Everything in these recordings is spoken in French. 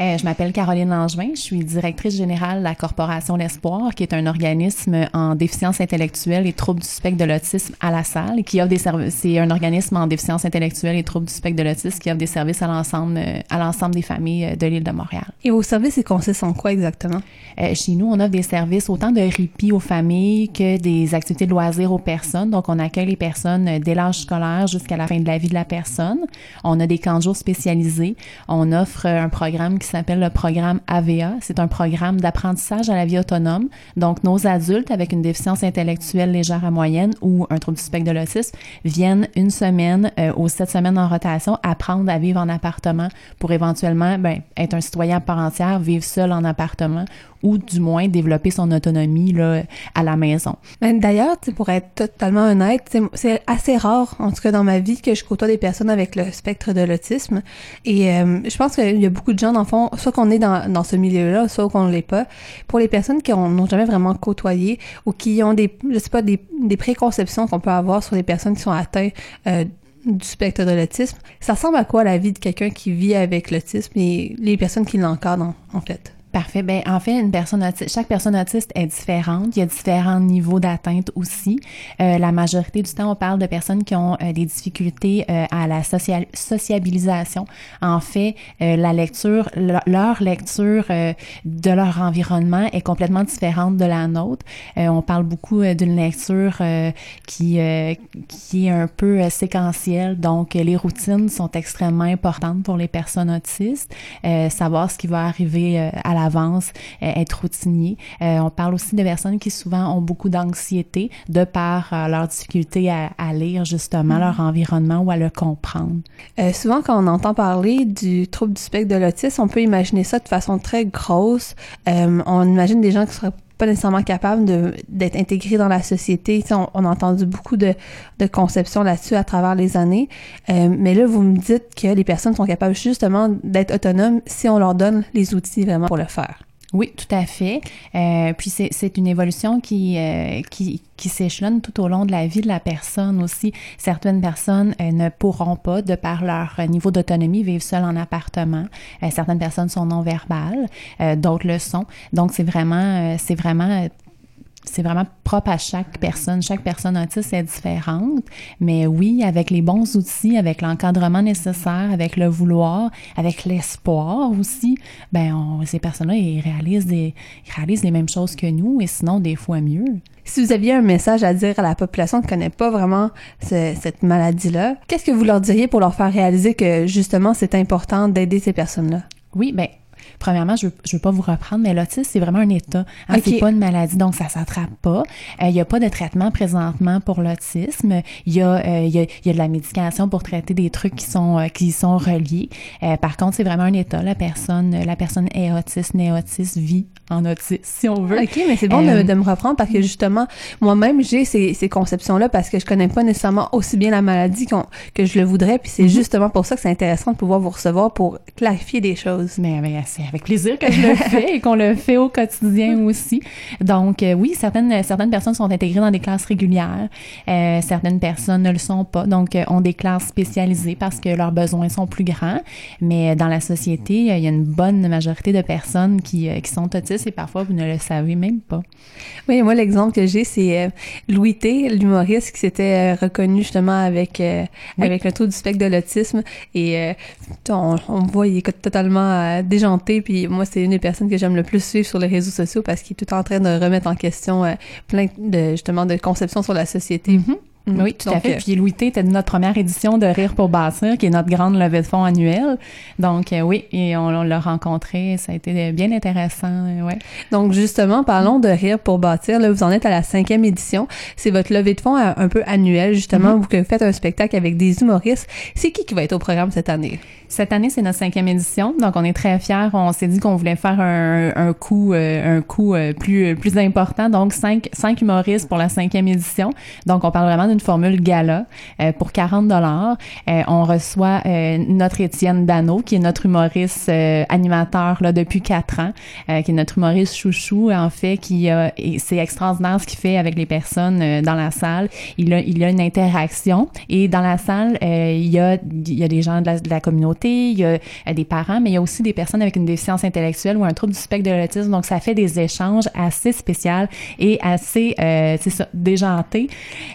Euh, je m'appelle Caroline Langevin, je suis directrice générale de la Corporation L'Espoir, qui est un organisme en déficience intellectuelle et troubles du spectre de l'autisme à la salle, qui offre des services. C'est un organisme en déficience intellectuelle et troubles du spectre de l'autisme qui offre des services à l'ensemble à l'ensemble des familles euh, de l'île de Montréal. Et vos services, ils consistent en quoi exactement? Euh, chez nous, on offre des services autant de répit aux familles que des activités de loisirs aux personnes. Donc, on accueille les personnes euh, dès l'âge scolaire jusqu'à la fin de la vie de la personne. On a des camps de jour spécialisés. On offre un programme qui s'appelle le programme AVA. C'est un programme d'apprentissage à la vie autonome. Donc, nos adultes avec une déficience intellectuelle légère à moyenne ou un trouble du spectre de l'autisme viennent une semaine euh, aux sept semaines en rotation apprendre à vivre en appartement pour éventuellement ben, être un citoyen à part entière, vivre seul en appartement ou du moins développer son autonomie là, à la maison. Ben, D'ailleurs, pour être totalement honnête, c'est- assez rare, en tout cas dans ma vie, que je côtoie des personnes avec le spectre de l'autisme. Et euh, je pense qu'il y a beaucoup de gens, dans soit qu'on est dans, ce milieu-là, soit qu'on ne l'est pas. Pour les personnes qui n'ont jamais vraiment côtoyé ou qui ont des, préconceptions qu'on peut avoir sur les personnes qui sont atteintes euh, du spectre de l'autisme, ça ressemble à quoi la vie de quelqu'un qui vit avec l'autisme et les personnes qui l'encadrent, en, en fait? Parfait. Ben, en fait, une personne chaque personne autiste est différente. Il y a différents niveaux d'atteinte aussi. Euh, la majorité du temps, on parle de personnes qui ont euh, des difficultés euh, à la sociabilisation. En fait, euh, la lecture, le- leur lecture euh, de leur environnement est complètement différente de la nôtre. On parle beaucoup d'une lecture qui qui est un peu séquentielle. Donc, les routines sont extrêmement importantes pour les personnes autistes. Savoir ce qui va arriver à l'avance, euh, être routinier. Euh, on parle aussi de personnes qui souvent ont beaucoup d'anxiété de par euh, leur difficulté à, à lire justement leur environnement ou à le comprendre. Euh, souvent, quand on entend parler du trouble du spectre de l'autisme, on peut imaginer ça de façon très grosse. Euh, on imagine des gens qui seraient nécessairement capables de- d'être intégrés dans la société. On, a entendu beaucoup de, de conceptions là-dessus à travers les années. Euh, mais là, vous me dites que les personnes sont capables justement d'être autonomes si on leur donne les outils vraiment pour le faire. Oui, tout à fait. Euh, puis c'est une évolution qui, euh, qui, qui s'échelonne tout au long de la vie de la personne aussi. Certaines personnes euh, ne pourront pas, de par leur niveau d'autonomie, vivre seules en appartement. Euh, certaines personnes sont non-verbales, euh, d'autres le sont. Donc c'est vraiment, c'est vraiment c'est vraiment propre à chaque personne. Chaque personne autiste est différente, mais oui, avec les bons outils, avec l'encadrement nécessaire, avec le vouloir, avec l'espoir aussi, ben on, ces personnes-là, ils réalisent des, ils réalisent les mêmes choses que nous, et sinon des fois mieux. Si vous aviez un message à dire à la population qui ne connaît pas vraiment ce- cette maladie-là, qu'est-ce que vous leur diriez pour leur faire réaliser que justement c'est important d'aider ces personnes-là? Oui, ben Premièrement, je je veux pas vous reprendre, mais l'autisme, c'est vraiment un état. Hein, Ok. C'est pas une maladie, donc ça s'attrape pas. Euh, Il y a pas de traitement présentement pour l'autisme. Il y, a, euh, il y, a, il y a de la médication pour traiter des trucs qui sont, euh, qui sont reliés. Euh, par contre, c'est vraiment un état. La personne, la personne est autiste, n'est autiste, vit en autisme, si on veut. OK, mais c'est bon de- Euh, de, me reprendre parce que justement, moi-même, j'ai ces, ces conceptions-là parce que je connais pas nécessairement aussi bien la maladie qu'on- que je le voudrais. Puis c'est justement pour ça que c'est intéressant de pouvoir vous recevoir pour clarifier des choses. Mais, mais c'est avec plaisir que je le fais et qu'on le fait au quotidien aussi. Donc euh, oui, certaines certaines personnes sont intégrées dans des classes régulières, euh, certaines personnes ne le sont pas, donc euh, ont des classes spécialisées parce que leurs besoins sont plus grands. Mais dans la société, euh, il y a une bonne majorité de personnes qui, euh, qui sont autistes et parfois vous ne le savez même pas. Oui, moi, l'exemple que j'ai, c'est euh, Louis T, l'humoriste qui s'était euh, reconnu justement avec, euh, Oui. avec le taux du spectre de l'autisme. Et euh, on, on voit, il est totalement euh, Puis moi, c'est une des personnes que j'aime le plus suivre sur les réseaux sociaux parce qu'il est tout en train de remettre en question euh, plein de, justement, de conceptions sur la société. Mhm. Oui, tout à Donc, fait. euh, Puis Louis T était de notre première édition de Rire pour bâtir, qui est notre grande levée de fonds annuelle. Donc euh, oui, et on, on l'a rencontré, ça a été bien intéressant, euh, ouais. Donc justement, parlons de Rire pour bâtir. Là, vous en êtes à la cinquième édition. C'est votre levée de fonds euh, un peu annuelle, justement. Vous faites un spectacle avec des humoristes. C'est qui qui va être au programme cette année? Cette année, c'est notre cinquième édition, donc on est très fiers. On s'est dit qu'on voulait faire un, un coup, euh, un coup euh, plus plus important, donc cinq cinq humoristes pour la cinquième édition. Donc on parle vraiment une formule gala pour 40 dollars. on reçoit notre Étienne Dano, qui est notre humoriste animateur là depuis quatre ans, qui est notre humoriste chouchou en fait, qui c'est extraordinaire ce qu'il fait avec les personnes dans la salle. Il a, il a une interaction et dans la salle, il y a il y a des gens de la, de la communauté, il y a des parents, mais il y a aussi des personnes avec une déficience intellectuelle ou un trouble du spectre de l'autisme. Donc, ça fait des échanges assez spéciaux et assez, euh, c'est ça, déjantés.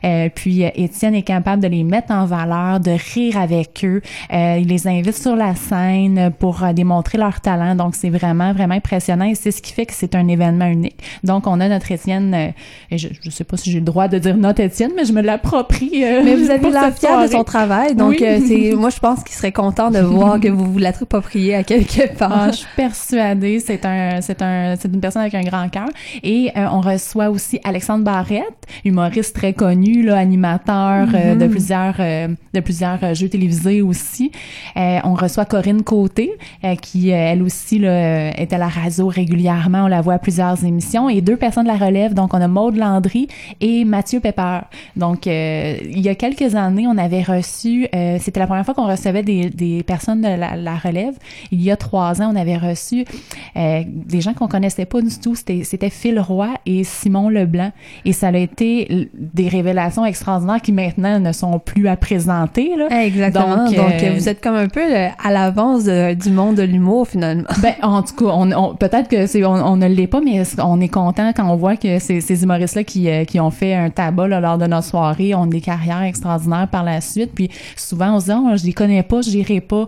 Euh, puis, euh, Étienne est capable de les mettre en valeur, de rire avec eux. Euh, il les invite sur la scène pour euh, démontrer leur talent. Donc, c'est vraiment, vraiment impressionnant et c'est ce qui fait que c'est un événement unique. Donc, on a notre Étienne, euh, et je ne sais pas si j'ai le droit de dire notre Étienne, mais je me l'approprie. mais vous avez la fière de son travail. Donc, c'est, moi, je pense qu'il serait content de que vous vous l'appropriez à quelque part. Ah, je suis persuadée. C'est un, c'est un, c'est une personne avec un grand cœur. Et euh, on reçoit aussi Alexandre Barrette, humoriste très connu, là, animateur euh, de mm-hmm. plusieurs, euh, de plusieurs jeux télévisés aussi. on reçoit Corinne Côté, qui elle aussi là, est à la radio régulièrement. On la voit à plusieurs émissions. Et deux personnes de la relève. Donc on a Maude Landry et Mathieu Pepper. Donc il y a quelques années, on avait reçu, c'était la première fois qu'on recevait des, des personnes de la, la relève. Il y a trois ans, on avait reçu euh, des gens qu'on connaissait pas du tout. C'était Phil Roy et Simon Leblanc. Et ça a été des révélations extraordinaires qui maintenant ne sont plus à présenter. Là. Exactement. Donc, euh, vous êtes comme un peu à l'avance du monde de l'humour finalement. Ben, en tout cas, on, peut-être que c'est on, ne l'est pas, mais on est content quand on voit que ces, ces humoristes-là qui, euh, qui ont fait un tabac lors de notre soirée ont des carrières extraordinaires par la suite. Puis souvent, on se dit, oh, je les connais pas, je n'irai pas.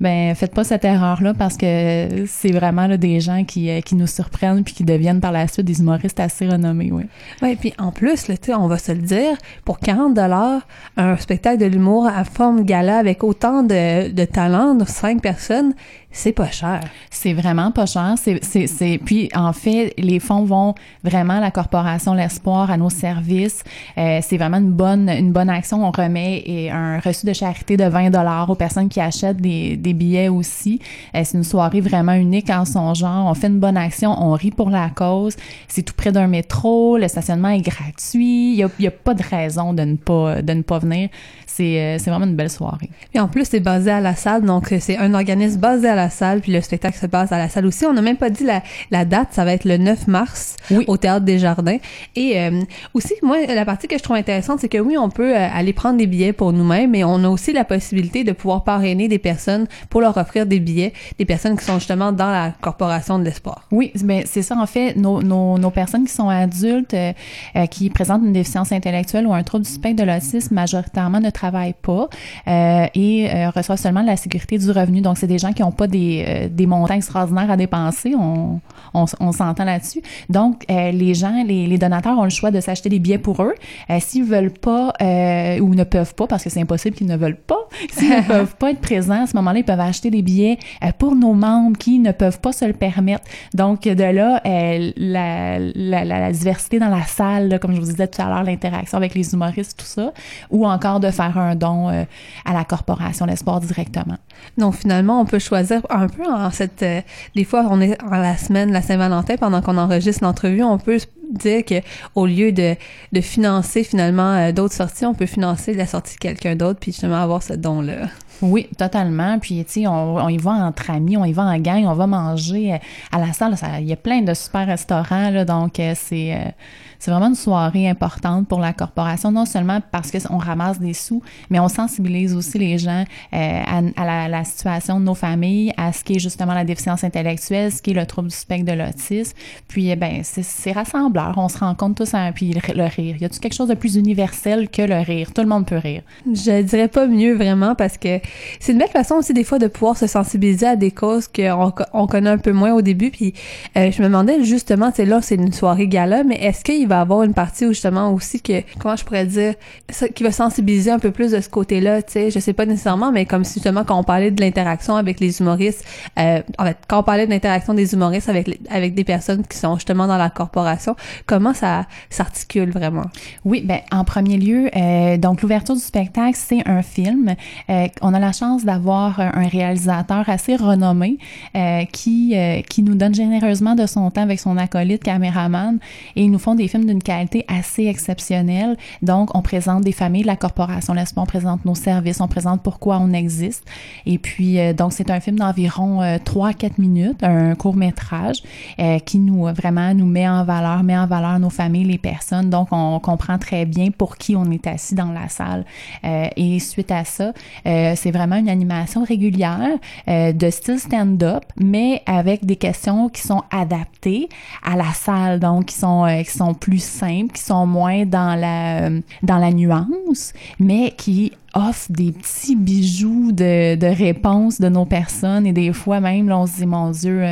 Ben, faites pas cette erreur-là parce que c'est vraiment là, des gens qui, euh, qui nous surprennent puis qui deviennent par la suite des humoristes assez renommés, oui. Oui, puis en plus, là, on va se le dire, pour 40 dollars, un spectacle de l'humour à forme gala avec autant de, de talent, de cinq personnes, c'est pas cher. C'est vraiment pas cher. C'est, c'est, c'est, puis en fait, les fonds vont vraiment à la corporation L'Espoir, à nos services. Euh, c'est vraiment une bonne, une bonne action. On remet et un reçu de charité de 20 dollars aux personnes qui achètent des, des billets aussi. Euh, c'est une soirée vraiment unique en son genre. On fait une bonne action, on rit pour la cause. C'est tout près d'un métro. Le stationnement est gratuit. Il y a, y a pas de raison de ne pas, de ne pas venir. C'est, euh, c'est vraiment une belle soirée. Et en plus, c'est basé à la salle, donc c'est un organisme basé à la salle, puis le spectacle se passe à la salle aussi. On n'a même pas dit la, la, date, ça va être le 9 mars au Théâtre des Jardins. Et euh, aussi, moi, la partie que je trouve intéressante, c'est que oui, on peut euh, aller prendre des billets pour nous-mêmes, mais on a aussi la possibilité de pouvoir parrainer des personnes pour leur offrir des billets, des personnes qui sont justement dans la corporation de l'espoir. Oui, mais c'est ça, en fait, nos, nos, nos, personnes qui sont adultes, euh, qui présentent une déficience intellectuelle ou un trouble du spectre de l'autisme, majoritairement ne travaillent pas et reçoivent seulement la sécurité du revenu. Donc, c'est des gens qui n'ont pas des, euh, des montants extraordinaires à dépenser, on, on, on s'entend là-dessus. Donc, euh, les gens, les, les, donateurs ont le choix de s'acheter des billets pour eux. Euh, s'ils veulent pas ou ne peuvent pas, parce que c'est impossible qu'ils ne veulent pas, s'ils ne peuvent pas être présents à ce moment-là, peuvent acheter des billets pour nos membres qui ne peuvent pas se le permettre. Donc, de là, la, la, diversité dans la salle, comme je vous disais tout à l'heure, l'interaction avec les humoristes, tout ça, ou encore de faire un don à la corporation L'Espoir directement. Donc, finalement, on peut choisir un peu en cette. Euh, des fois, on est en la semaine, la Saint-Valentin, pendant qu'on enregistre l'entrevue, on peut dire que au lieu de, financer finalement euh, d'autres sorties, on peut financer la sortie de quelqu'un d'autre, puis justement avoir ce don-là. Oui, totalement. Puis, tu sais, on, y va entre amis, on y va en gang, on va manger euh, à la salle. Il y a plein de super restaurants, donc c'est c'est vraiment une soirée importante pour la corporation, non seulement parce qu'on ramasse des sous, mais on sensibilise aussi les gens euh, à, la, situation de nos familles, à ce qui est justement la déficience intellectuelle, ce qui est le trouble du spectre de l'autisme. Puis, eh ben, c'est rassembleur. On se rencontre tous, à, puis le, rire. Y a-tu quelque chose de plus universel que le rire? Tout le monde peut rire. Je dirais pas mieux vraiment parce que c'est une belle façon aussi des fois de pouvoir se sensibiliser à des causes qu'on on connaît un peu moins au début. Puis, euh, je me demandais justement, c'est là, c'est une soirée gala, mais est-ce qu'il va avoir une partie où justement aussi que, comment je pourrais dire, qui va sensibiliser un peu plus de ce côté-là, tu sais, je sais pas nécessairement, mais comme justement quand on parlait de l'interaction avec les humoristes, euh, en fait, quand on parlait de l'interaction des humoristes avec avec des personnes qui sont justement dans la corporation, comment ça s'articule vraiment? Oui, ben en premier lieu, euh, donc l'ouverture du spectacle, c'est un film. Euh, on a la chance d'avoir un réalisateur assez renommé qui, qui nous donne généreusement de son temps avec son acolyte caméraman et ils nous font des films d'une qualité assez exceptionnelle. Donc, on présente des familles de la corporation L'Espoir, on présente nos services, on présente pourquoi on existe. Et puis, donc, c'est un film d'environ 3-4 minutes, un court métrage qui nous vraiment nous met en valeur, met en valeur nos familles, les personnes. Donc, on comprend très bien pour qui on est assis dans la salle. Euh, et suite à ça, euh, c'est vraiment une animation régulière euh, de style stand-up, mais avec des questions qui sont adaptées à la salle, donc qui sont qui sont plus simples, qui sont moins dans la dans la nuance, mais qui offre des petits bijoux de, de réponses de nos personnes. Et des fois même là on se dit mon dieu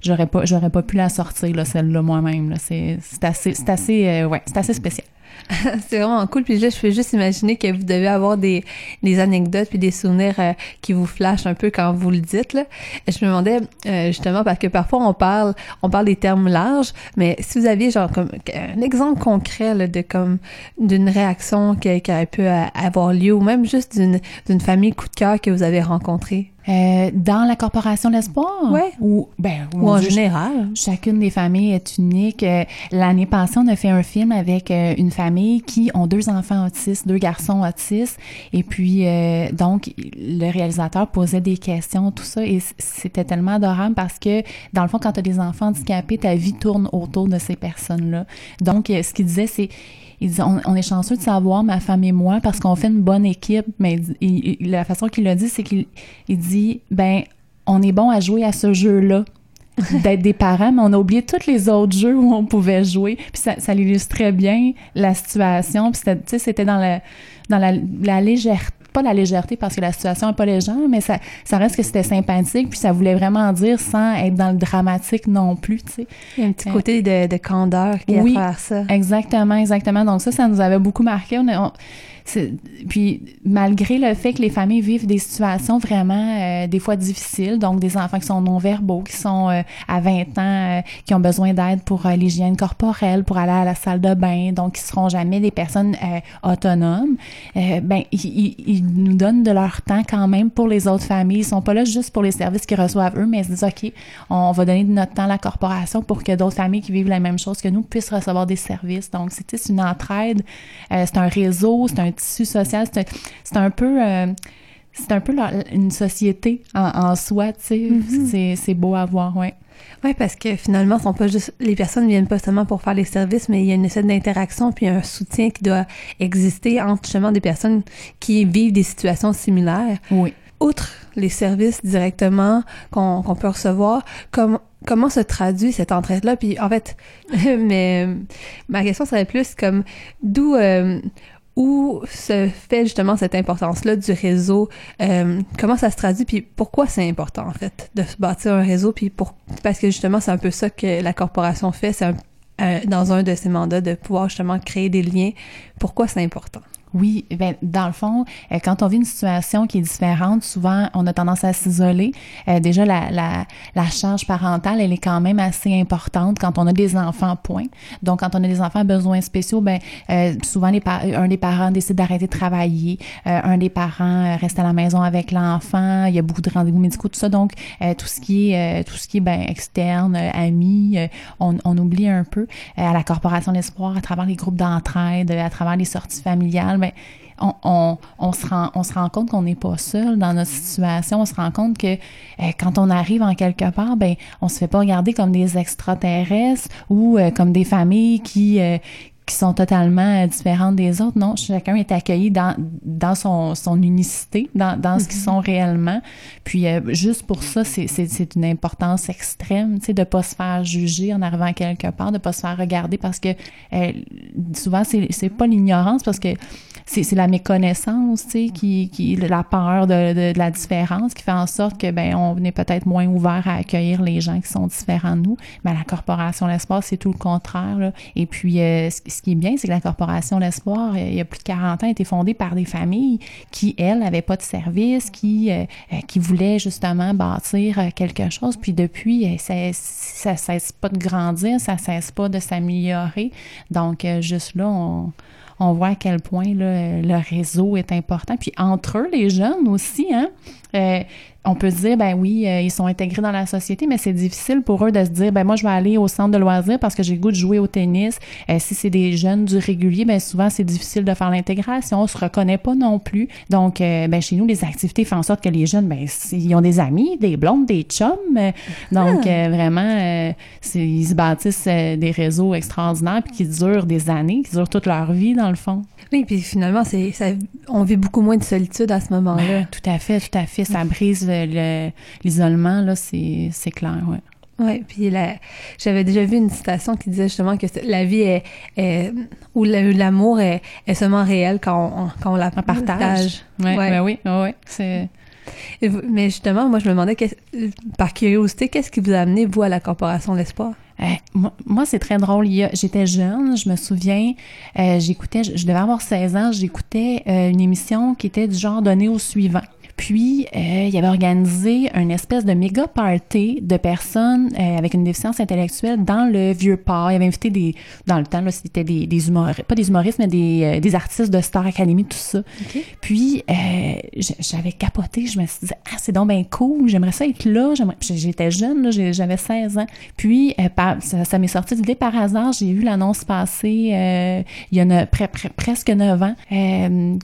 j'aurais pas j'aurais pas pu la sortir là celle-là moi-même là. C'est assez c'est assez ouais c'est assez spécial c'est vraiment cool. Puis là, je peux juste imaginer que vous devez avoir des, des anecdotes puis des souvenirs euh, qui vous flashent un peu quand vous le dites. Là. Je me demandais euh, justement parce que parfois on parle, on parle des termes larges, mais si vous aviez genre comme un exemple concret là, de comme d'une réaction qui, qui pu euh, avoir lieu ou même juste d'une d'une famille coup de cœur que vous avez rencontrée. Euh, dans la corporation L'Espoir? Oui. Ou, ben, ou en général. Chacune des familles est unique. Euh, l'année passée, on a fait un film avec euh, une famille qui ont deux enfants autistes, deux garçons autistes. Et puis, donc, le réalisateur posait des questions, tout ça. Et c'était tellement adorable parce que, dans le fond, quand tu as des enfants handicapés, ta vie tourne autour de ces personnes-là. Donc, ce qu'il disait, c'est il dit on, est chanceux de savoir ma femme et moi parce qu'on fait une bonne équipe mais la façon qu'il l'a dit c'est qu'il dit ben on est bon à jouer à ce jeu là d'être des parents mais on a oublié tous les autres jeux où on pouvait jouer puis ça, ça illustrait bien la situation puis c'était c'était dans la dans la, la légèreté pas la légèreté parce que la situation n'est pas légère, mais ça, ça reste que c'était sympathique, puis ça voulait vraiment dire sans être dans le dramatique non plus, tu sais. Il y a un petit côté de, de candeur qui oui, à faire ça. exactement, exactement. Donc ça, ça nous avait beaucoup marqué. On, puis malgré le fait que les familles vivent des situations vraiment euh, des fois difficiles, donc des enfants qui sont non-verbaux, qui sont euh, à 20 ans, euh, qui ont besoin d'aide pour l'hygiène corporelle, pour aller à la salle de bain, donc qui seront jamais des personnes autonomes, ben ils, ils, nous donnent de leur temps quand même pour les autres familles. Ils sont pas là juste pour les services qu'ils reçoivent eux, mais ils se disent ok, on va donner de notre temps à la corporation pour que d'autres familles qui vivent la même chose que nous puissent recevoir des services. Donc c'est une entraide, c'est un réseau, c'est un tissu social. C'est un, peu... Euh, c'est un peu une société en, soi, tu sais. Mm-hmm. C'est beau à voir, ouais. Oui, parce que finalement, sont pas juste les personnes viennent pas seulement pour faire les services, mais il y a une espèce d'interaction puis un soutien qui doit exister entre justement des personnes qui vivent des situations similaires. Oui. Outre les services directement qu'on peut recevoir, comme comment se traduit cette entraide-là? Puis en fait, mais ma question serait plus comme d'où euh, où se fait justement cette importance-là du réseau? Euh, comment ça se traduit? Puis pourquoi c'est important, en fait, de se bâtir un réseau? Puis pour, parce que justement, c'est un peu ça que la corporation fait. C'est dans un de ses mandats de pouvoir justement créer des liens. Pourquoi c'est important? Oui, ben dans le fond, euh, quand on vit une situation qui est différente, souvent on a tendance à s'isoler. Euh, déjà la, la, la, charge parentale, elle est quand même assez importante quand on a des enfants. Point. Donc quand on a des enfants à besoins spéciaux, ben euh, souvent les un des parents décide d'arrêter de travailler, un des parents reste à la maison avec l'enfant. Il y a beaucoup de rendez-vous médicaux, tout ça. Donc tout ce qui est tout ce qui est ben externe, amis, on, on oublie un peu. à la corporation l'espoir, à travers les groupes d'entraide, à travers les sorties familiales ben, on, on, se rend, on se rend compte qu'on n'est pas seul dans notre situation. On se rend compte que euh, quand on arrive en quelque part, ben, on se fait pas regarder comme des extraterrestres ou euh, comme des familles qui, euh, qui sont totalement différentes des autres. Non, chacun est accueilli dans, dans son, son unicité, dans, dans ce qu'ils mm-hmm. sont réellement. Puis juste pour ça, c'est une importance extrême, tu sais, de pas se faire juger en arrivant quelque part, de pas se faire regarder parce que souvent, c'est pas l'ignorance parce que c'est la méconnaissance, tu sais, qui, qui la peur de, de, la différence qui fait en sorte que ben on est peut-être moins ouvert à accueillir les gens qui sont différents de nous. Mais la corporation l'espoir, c'est tout le contraire. Là. Et puis euh, ce, qui est bien, c'est que la corporation l'espoir, euh, il y a plus de 40 ans, a été fondée par des familles qui elles n'avaient pas de service, qui euh, qui voulaient justement bâtir quelque chose. Puis depuis, ça ça cesse pas de grandir, ça cesse pas de s'améliorer. Donc juste là, on on voit à quel point le réseau est important. Puis entre eux, les jeunes aussi, hein, euh, on peut se dire, ben oui, euh, ils sont intégrés dans la société, mais c'est difficile pour eux de se dire, ben moi, je vais aller au centre de loisirs parce que j'ai le goût de jouer au tennis. Euh, si c'est des jeunes du régulier, ben souvent, c'est difficile de faire l'intégration. On se reconnaît pas non plus. Donc, euh, ben chez nous, les activités font en sorte que les jeunes, ben ils ont des amis, des blondes, des chums. donc, ah. vraiment, ils se bâtissent des réseaux extraordinaires puis qui durent des années, qui durent toute leur vie, dans le fond. Oui, puis finalement, c'est, on vit beaucoup moins de solitude à ce moment-là. Ben, tout à fait, tout à fait. Ça brise l'isolement, là, c'est, clair, ouais. Oui, puis j'avais déjà vu une citation qui disait justement que la vie est, est ou l'amour est, est, seulement réel quand on, quand on la partage. Ouais, ouais. Ben oui, oui, c'est... Mais justement, moi, je me demandais, par curiosité, qu'est-ce qui vous a amené, vous, à la Corporation L'Espoir? Euh, moi, c'est très drôle. J'étais jeune, je me souviens, euh, j'écoutais, je, devais avoir 16 ans, j'écoutais euh, une émission qui était du genre donné au suivant. Puis, euh, il avait organisé une espèce de méga party de personnes euh, avec une déficience intellectuelle dans le vieux port. Il avait invité des, dans le temps, là, c'était des, des humoristes, pas des humoristes, mais des, euh, des artistes de Star Academy, tout ça. Puis, euh, j'avais capoté, je me suis dit, ah, c'est donc bien cool, j'aimerais ça être là. J'étais jeune, là, j'avais 16 ans. Puis, ça, ça m'est sorti d'idée par hasard. J'ai vu l'annonce passer il y a presque 9 ans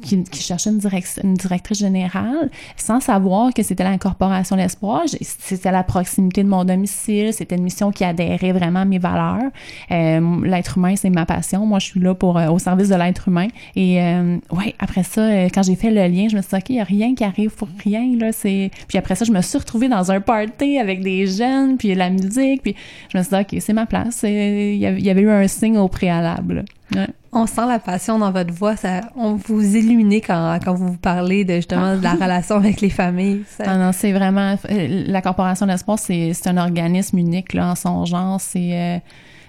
qui, qui cherchait une, une directrice générale sans savoir que c'était la Corporation L'Espoir. C'était la proximité de mon domicile. C'était une mission qui adhérait vraiment à mes valeurs. Euh, l'être humain, c'est ma passion. Moi, je suis là pour euh, au service de l'être humain. Et euh, ouais, après ça, euh, quand j'ai fait le lien, je me suis dit, OK, il n'y a rien qui arrive pour rien. Là. Puis après ça, je me suis retrouvée dans un party avec des jeunes, puis la musique. Puis je me suis dit, OK, c'est ma place. Il y avait eu un signe au préalable. On sent la passion dans votre voix. Ça, on vous illumine quand, quand vous parlez de justement de la relation avec les familles. Ah non, c'est vraiment euh, la Corporation d'Espoir, c'est, c'est un organisme unique là, en son genre. C'est euh,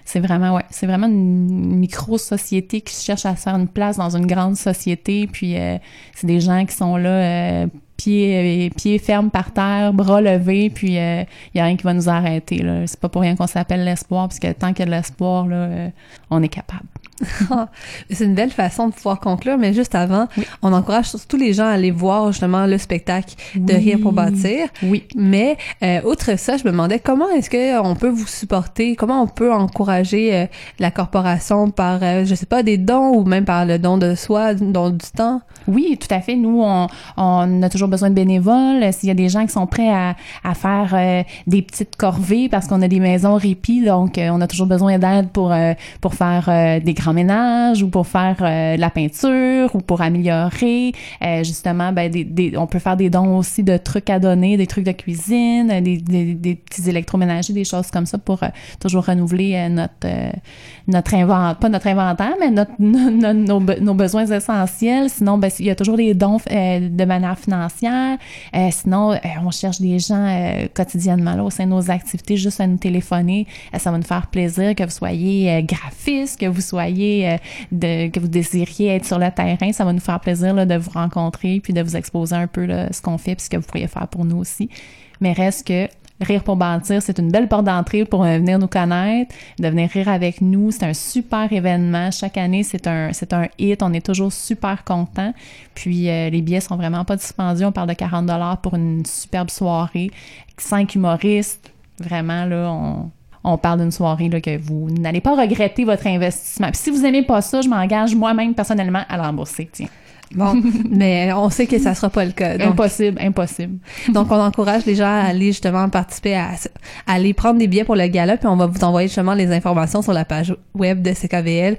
c'est vraiment ouais, c'est vraiment une micro société qui cherche à faire une place dans une grande société. Puis euh, c'est des gens qui sont là. pieds, pieds fermes par terre, bras levés, puis il euh, y a rien qui va nous arrêter. Là. C'est pas pour rien qu'on s'appelle l'espoir, parce que tant qu'il y a de l'espoir, là, on est capable. c'est une belle façon de pouvoir conclure, mais juste avant, on encourage tous les gens à aller voir justement le spectacle de Rire pour bâtir. Oui. Mais euh, outre ça, je me demandais comment est-ce qu'on peut vous supporter, comment on peut encourager euh, la corporation par, euh, je sais pas, des dons ou même par le don de soi, don du temps? Oui, tout à fait. Nous, on, on a toujours besoin de bénévoles. S'il y a des gens qui sont prêts à, à faire euh, des petites corvées parce qu'on a des maisons répit, donc on a toujours besoin d'aide pour pour faire des grands ménage ou pour faire euh, la peinture ou pour améliorer. Euh, justement, ben, on peut faire des dons aussi de trucs à donner, des trucs de cuisine, des, des, petits électroménagers, des choses comme ça pour euh, toujours renouveler notre notre inventaire, pas notre inventaire, mais notre, nos, nos, besoins essentiels. Sinon, ben, il y a toujours des dons de manière financière. sinon, on cherche des gens quotidiennement là, au sein de nos activités, juste à nous téléphoner. ça va nous faire plaisir que vous soyez graphiste, que vous soyez euh, que vous désiriez être sur le terrain, ça va nous faire plaisir de vous rencontrer puis de vous exposer un peu ce qu'on fait puis ce que vous pourriez faire pour nous aussi. Mais reste que Rire pour bâtir, c'est une belle porte d'entrée pour euh, venir nous connaître, de venir rire avec nous. C'est un super événement. Chaque année, c'est un, c'est un hit. On est toujours super content. Puis euh, les billets sont vraiment pas dispendieux. On parle de 40 dollars pour une superbe soirée. Cinq humoristes. Vraiment, là, on, on parle d'une soirée là, que vous n'allez pas regretter votre investissement. Puis si vous n'aimez pas ça, je m'engage moi-même personnellement à l'embourser. Tiens. Bon, mais on sait que ça sera pas le cas. impossible, impossible. donc, on encourage les gens à aller justement participer, à, aller prendre des billets pour le gala, puis on va vous envoyer justement les informations sur la page web de CKVL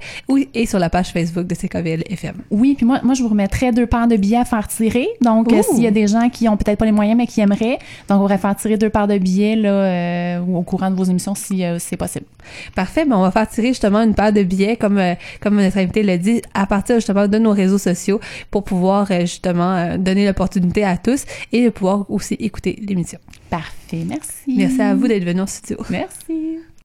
et sur la page Facebook de CKVL FM. Oui, puis moi, moi, je vous remettrai deux paires de billets à faire tirer. Donc, euh, s'il y a des gens qui ont peut-être pas les moyens, mais qui aimeraient, donc on pourrait faire tirer deux paires de billets là, euh, au courant de vos émissions si euh, c'est possible. Parfait, ben on va faire tirer justement une paire de billets, comme, comme notre invité l'a dit, à partir justement de nos réseaux sociaux pour pouvoir euh, justement euh, donner l'opportunité à tous et de pouvoir aussi écouter l'émission. Parfait, merci. Merci à vous d'être venu au studio. Merci.